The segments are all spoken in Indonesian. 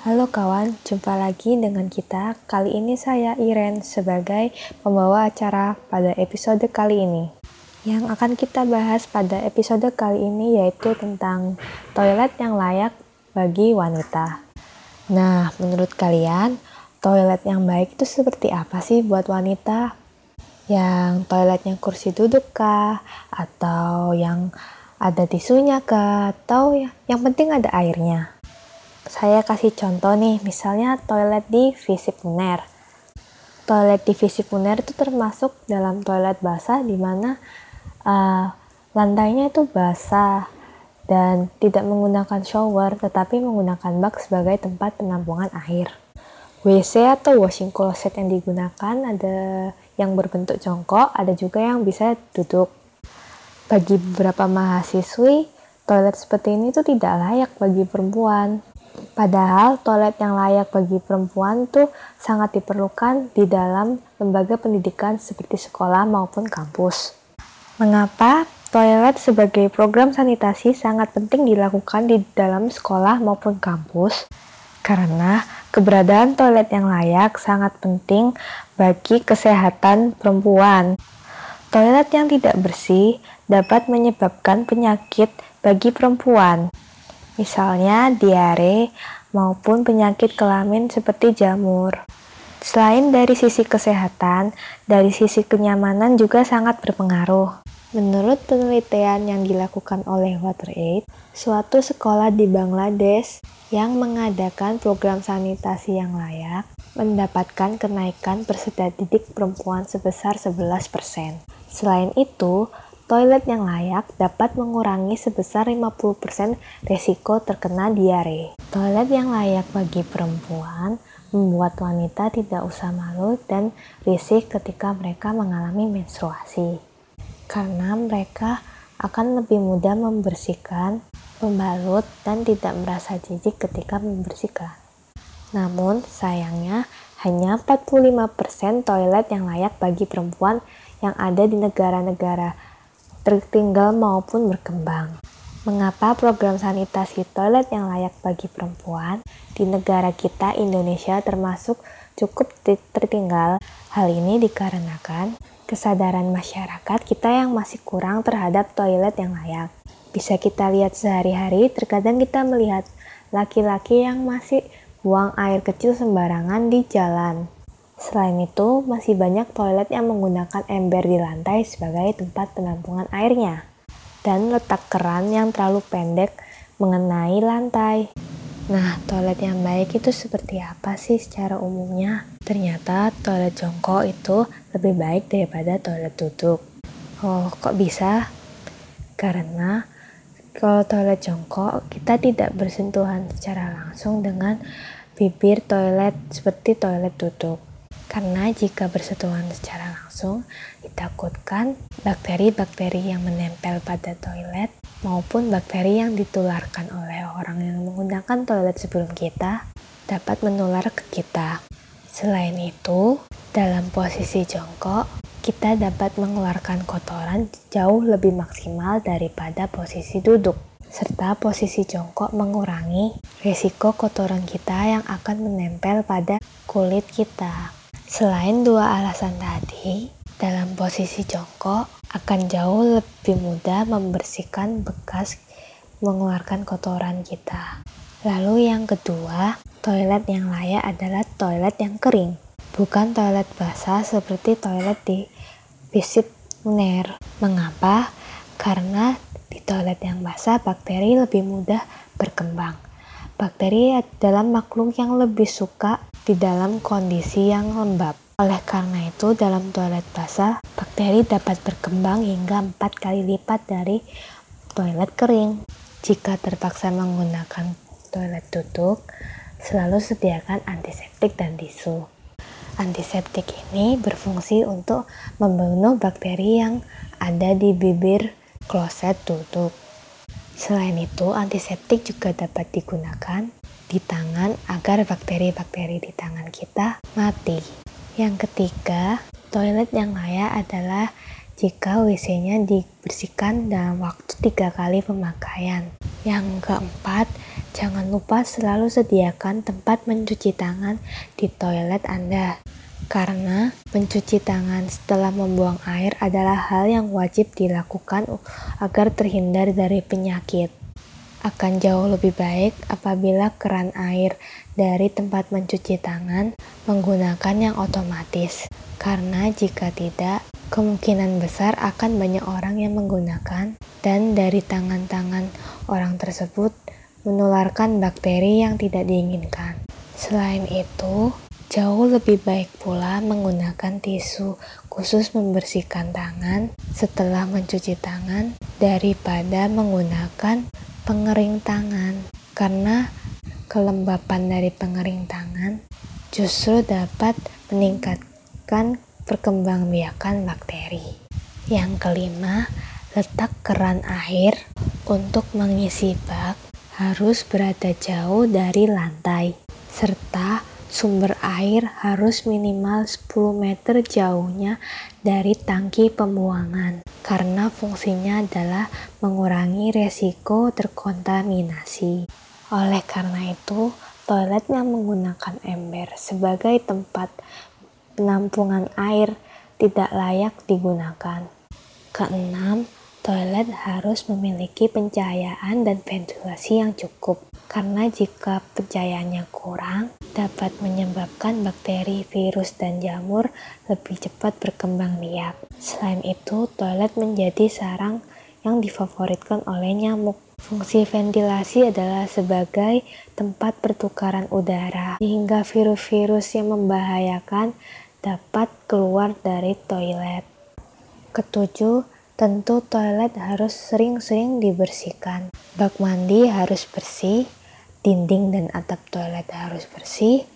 Halo kawan, jumpa lagi dengan kita. Kali ini saya Iren sebagai pembawa acara pada episode kali ini. Yang akan kita bahas pada episode kali ini yaitu tentang toilet yang layak bagi wanita. Nah, menurut kalian, toilet yang baik itu seperti apa sih buat wanita? Yang toiletnya kursi duduk kah? Atau yang ada tisunya kah? Atau ya, yang penting ada airnya? Saya kasih contoh nih, misalnya toilet di fisip uner. Toilet di fisip uner itu termasuk dalam toilet basah di mana uh, lantainya itu basah dan tidak menggunakan shower tetapi menggunakan bak sebagai tempat penampungan air. WC atau washing closet yang digunakan ada yang berbentuk jongkok, ada juga yang bisa duduk. Bagi beberapa mahasiswi, toilet seperti ini tuh tidak layak bagi perempuan Padahal toilet yang layak bagi perempuan tuh sangat diperlukan di dalam lembaga pendidikan seperti sekolah maupun kampus. Mengapa toilet sebagai program sanitasi sangat penting dilakukan di dalam sekolah maupun kampus? Karena keberadaan toilet yang layak sangat penting bagi kesehatan perempuan. Toilet yang tidak bersih dapat menyebabkan penyakit bagi perempuan misalnya diare maupun penyakit kelamin seperti jamur. Selain dari sisi kesehatan, dari sisi kenyamanan juga sangat berpengaruh. Menurut penelitian yang dilakukan oleh WaterAid, suatu sekolah di Bangladesh yang mengadakan program sanitasi yang layak mendapatkan kenaikan peserta didik perempuan sebesar 11%. Selain itu, Toilet yang layak dapat mengurangi sebesar 50% resiko terkena diare. Toilet yang layak bagi perempuan membuat wanita tidak usah malu dan risih ketika mereka mengalami menstruasi. Karena mereka akan lebih mudah membersihkan, membalut, dan tidak merasa jijik ketika membersihkan. Namun, sayangnya hanya 45% toilet yang layak bagi perempuan yang ada di negara-negara tertinggal maupun berkembang. Mengapa program sanitasi toilet yang layak bagi perempuan di negara kita Indonesia termasuk cukup tertinggal? Hal ini dikarenakan kesadaran masyarakat kita yang masih kurang terhadap toilet yang layak. Bisa kita lihat sehari-hari, terkadang kita melihat laki-laki yang masih buang air kecil sembarangan di jalan. Selain itu, masih banyak toilet yang menggunakan ember di lantai sebagai tempat penampungan airnya, dan letak keran yang terlalu pendek mengenai lantai. Nah, toilet yang baik itu seperti apa sih secara umumnya? Ternyata toilet jongkok itu lebih baik daripada toilet duduk. Oh, kok bisa? Karena kalau toilet jongkok, kita tidak bersentuhan secara langsung dengan bibir toilet seperti toilet duduk. Karena jika bersentuhan secara langsung, ditakutkan bakteri-bakteri yang menempel pada toilet maupun bakteri yang ditularkan oleh orang yang menggunakan toilet sebelum kita dapat menular ke kita. Selain itu, dalam posisi jongkok, kita dapat mengeluarkan kotoran jauh lebih maksimal daripada posisi duduk serta posisi jongkok mengurangi risiko kotoran kita yang akan menempel pada kulit kita. Selain dua alasan tadi, dalam posisi jongkok akan jauh lebih mudah membersihkan bekas mengeluarkan kotoran kita. Lalu yang kedua, toilet yang layak adalah toilet yang kering, bukan toilet basah seperti toilet di visit uner. Mengapa? Karena di toilet yang basah bakteri lebih mudah berkembang. Bakteri adalah makhluk yang lebih suka di dalam kondisi yang lembab. Oleh karena itu, dalam toilet basah, bakteri dapat berkembang hingga empat kali lipat dari toilet kering. Jika terpaksa menggunakan toilet duduk, selalu sediakan antiseptik dan tisu. Antiseptik ini berfungsi untuk membunuh bakteri yang ada di bibir kloset duduk. Selain itu, antiseptik juga dapat digunakan di tangan agar bakteri-bakteri di tangan kita mati. Yang ketiga, toilet yang layak adalah jika WC-nya dibersihkan dalam waktu tiga kali pemakaian. Yang keempat, jangan lupa selalu sediakan tempat mencuci tangan di toilet Anda. Karena mencuci tangan setelah membuang air adalah hal yang wajib dilakukan agar terhindar dari penyakit. Akan jauh lebih baik apabila keran air dari tempat mencuci tangan menggunakan yang otomatis. Karena jika tidak, kemungkinan besar akan banyak orang yang menggunakan dan dari tangan-tangan orang tersebut menularkan bakteri yang tidak diinginkan. Selain itu, Jauh lebih baik pula menggunakan tisu khusus membersihkan tangan setelah mencuci tangan daripada menggunakan pengering tangan karena kelembapan dari pengering tangan justru dapat meningkatkan perkembangbiakan bakteri. Yang kelima, letak keran air untuk mengisi bak harus berada jauh dari lantai serta Sumber air harus minimal 10 meter jauhnya dari tangki pembuangan karena fungsinya adalah mengurangi resiko terkontaminasi. Oleh karena itu, toilet yang menggunakan ember sebagai tempat penampungan air tidak layak digunakan. Keenam, toilet harus memiliki pencahayaan dan ventilasi yang cukup karena jika pencahayaannya kurang, dapat menyebabkan bakteri, virus, dan jamur lebih cepat berkembang biak. Selain itu, toilet menjadi sarang yang difavoritkan oleh nyamuk. Fungsi ventilasi adalah sebagai tempat pertukaran udara, sehingga virus-virus yang membahayakan dapat keluar dari toilet. Ketujuh, tentu toilet harus sering-sering dibersihkan. Bak mandi harus bersih, Dinding dan atap toilet harus bersih,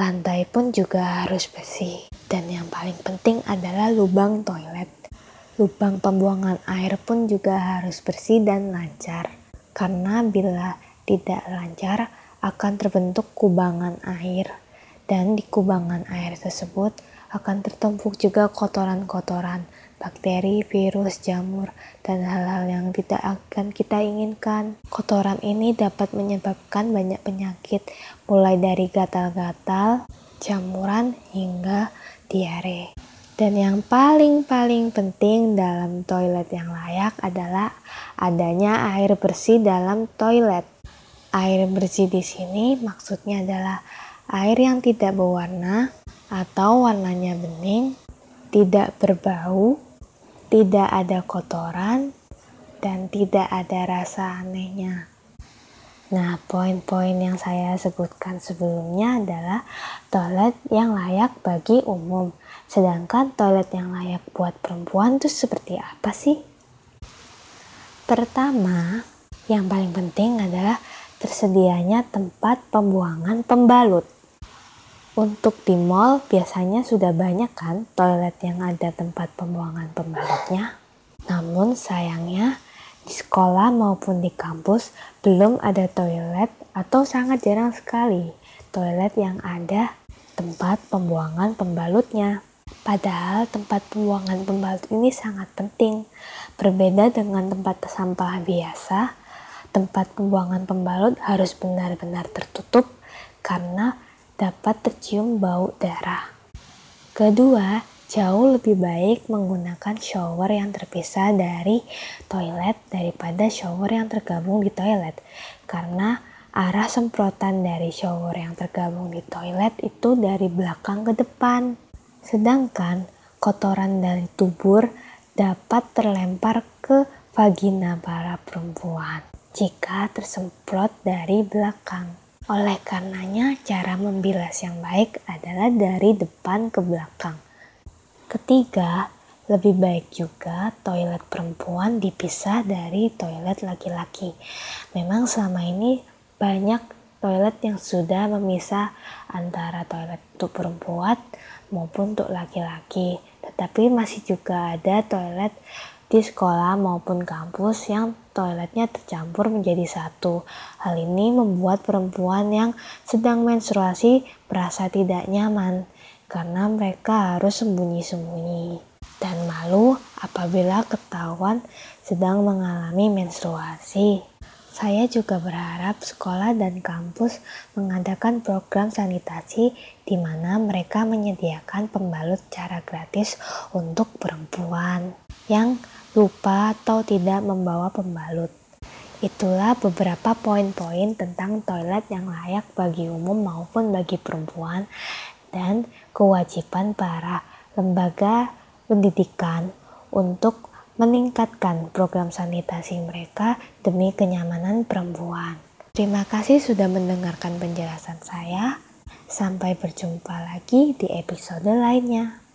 lantai pun juga harus bersih. Dan yang paling penting adalah lubang toilet. Lubang pembuangan air pun juga harus bersih dan lancar. Karena bila tidak lancar akan terbentuk kubangan air. Dan di kubangan air tersebut akan tertumpuk juga kotoran-kotoran bakteri, virus, jamur, dan hal-hal yang tidak akan kita inginkan. Kotoran ini dapat menyebabkan banyak penyakit, mulai dari gatal-gatal, jamuran, hingga diare. Dan yang paling-paling penting dalam toilet yang layak adalah adanya air bersih dalam toilet. Air bersih di sini maksudnya adalah air yang tidak berwarna atau warnanya bening, tidak berbau, tidak ada kotoran, dan tidak ada rasa anehnya. Nah, poin-poin yang saya sebutkan sebelumnya adalah toilet yang layak bagi umum. Sedangkan toilet yang layak buat perempuan itu seperti apa sih? Pertama, yang paling penting adalah tersedianya tempat pembuangan pembalut. Untuk di mall biasanya sudah banyak kan toilet yang ada tempat pembuangan pembalutnya. Namun sayangnya di sekolah maupun di kampus belum ada toilet atau sangat jarang sekali toilet yang ada tempat pembuangan pembalutnya. Padahal tempat pembuangan pembalut ini sangat penting. Berbeda dengan tempat sampah biasa, tempat pembuangan pembalut harus benar-benar tertutup karena dapat tercium bau darah. Kedua, jauh lebih baik menggunakan shower yang terpisah dari toilet daripada shower yang tergabung di toilet. Karena arah semprotan dari shower yang tergabung di toilet itu dari belakang ke depan. Sedangkan kotoran dari tubur dapat terlempar ke vagina para perempuan jika tersemprot dari belakang. Oleh karenanya, cara membilas yang baik adalah dari depan ke belakang. Ketiga, lebih baik juga toilet perempuan dipisah dari toilet laki-laki. Memang selama ini banyak toilet yang sudah memisah antara toilet untuk perempuan maupun untuk laki-laki. Tetapi masih juga ada toilet di sekolah maupun kampus yang toiletnya tercampur menjadi satu. Hal ini membuat perempuan yang sedang menstruasi merasa tidak nyaman karena mereka harus sembunyi-sembunyi dan malu apabila ketahuan sedang mengalami menstruasi. Saya juga berharap sekolah dan kampus mengadakan program sanitasi di mana mereka menyediakan pembalut cara gratis untuk perempuan yang lupa atau tidak membawa pembalut. Itulah beberapa poin-poin tentang toilet yang layak bagi umum maupun bagi perempuan dan kewajiban para lembaga pendidikan untuk meningkatkan program sanitasi mereka demi kenyamanan perempuan. Terima kasih sudah mendengarkan penjelasan saya. Sampai berjumpa lagi di episode lainnya.